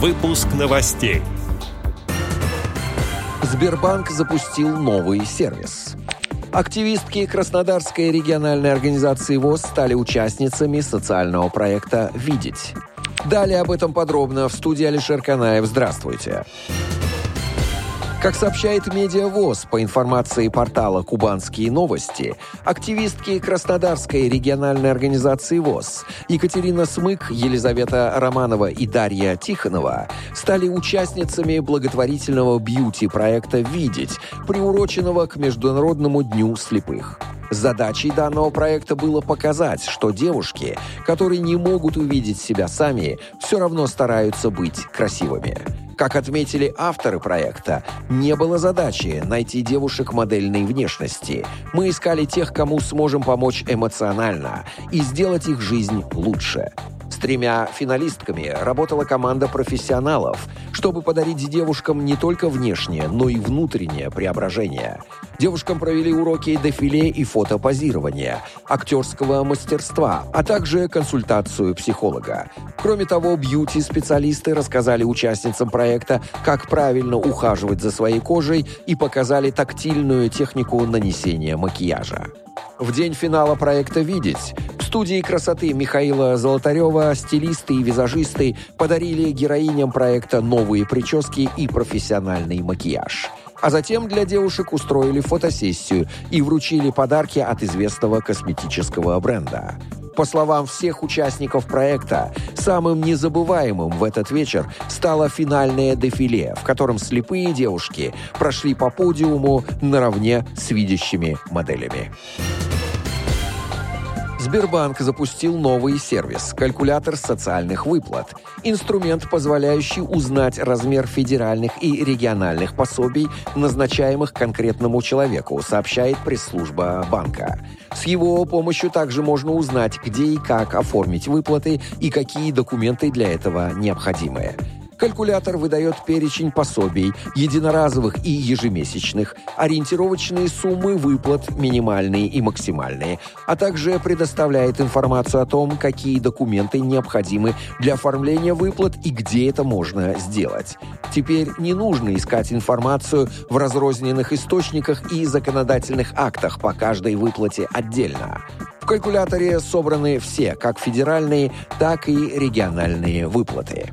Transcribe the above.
Выпуск новостей. Сбербанк запустил новый сервис. Активистки Краснодарской региональной организации ВОЗ стали участницами социального проекта «Видеть». Далее об этом подробно в студии Алишер Канаев. Здравствуйте. Здравствуйте. Как сообщает Медиавоз по информации портала «Кубанские новости», активистки Краснодарской региональной организации ВОЗ Екатерина Смык, Елизавета Романова и Дарья Тихонова стали участницами благотворительного бьюти-проекта «Видеть», приуроченного к Международному дню слепых. Задачей данного проекта было показать, что девушки, которые не могут увидеть себя сами, все равно стараются быть красивыми. Как отметили авторы проекта, не было задачи найти девушек модельной внешности. Мы искали тех, кому сможем помочь эмоционально и сделать их жизнь лучше. Тремя финалистками работала команда профессионалов, чтобы подарить девушкам не только внешнее, но и внутреннее преображение. Девушкам провели уроки дефиле и фотопозирования, актерского мастерства, а также консультацию психолога. Кроме того, бьюти-специалисты рассказали участницам проекта, как правильно ухаживать за своей кожей и показали тактильную технику нанесения макияжа. В день финала проекта «Видеть» студии красоты Михаила Золотарева стилисты и визажисты подарили героиням проекта новые прически и профессиональный макияж. А затем для девушек устроили фотосессию и вручили подарки от известного косметического бренда. По словам всех участников проекта, самым незабываемым в этот вечер стало финальное дефиле, в котором слепые девушки прошли по подиуму наравне с видящими моделями. Сбербанк запустил новый сервис – калькулятор социальных выплат. Инструмент, позволяющий узнать размер федеральных и региональных пособий, назначаемых конкретному человеку, сообщает пресс-служба банка. С его помощью также можно узнать, где и как оформить выплаты и какие документы для этого необходимы. Калькулятор выдает перечень пособий, единоразовых и ежемесячных, ориентировочные суммы выплат, минимальные и максимальные, а также предоставляет информацию о том, какие документы необходимы для оформления выплат и где это можно сделать. Теперь не нужно искать информацию в разрозненных источниках и законодательных актах по каждой выплате отдельно. В калькуляторе собраны все, как федеральные, так и региональные выплаты.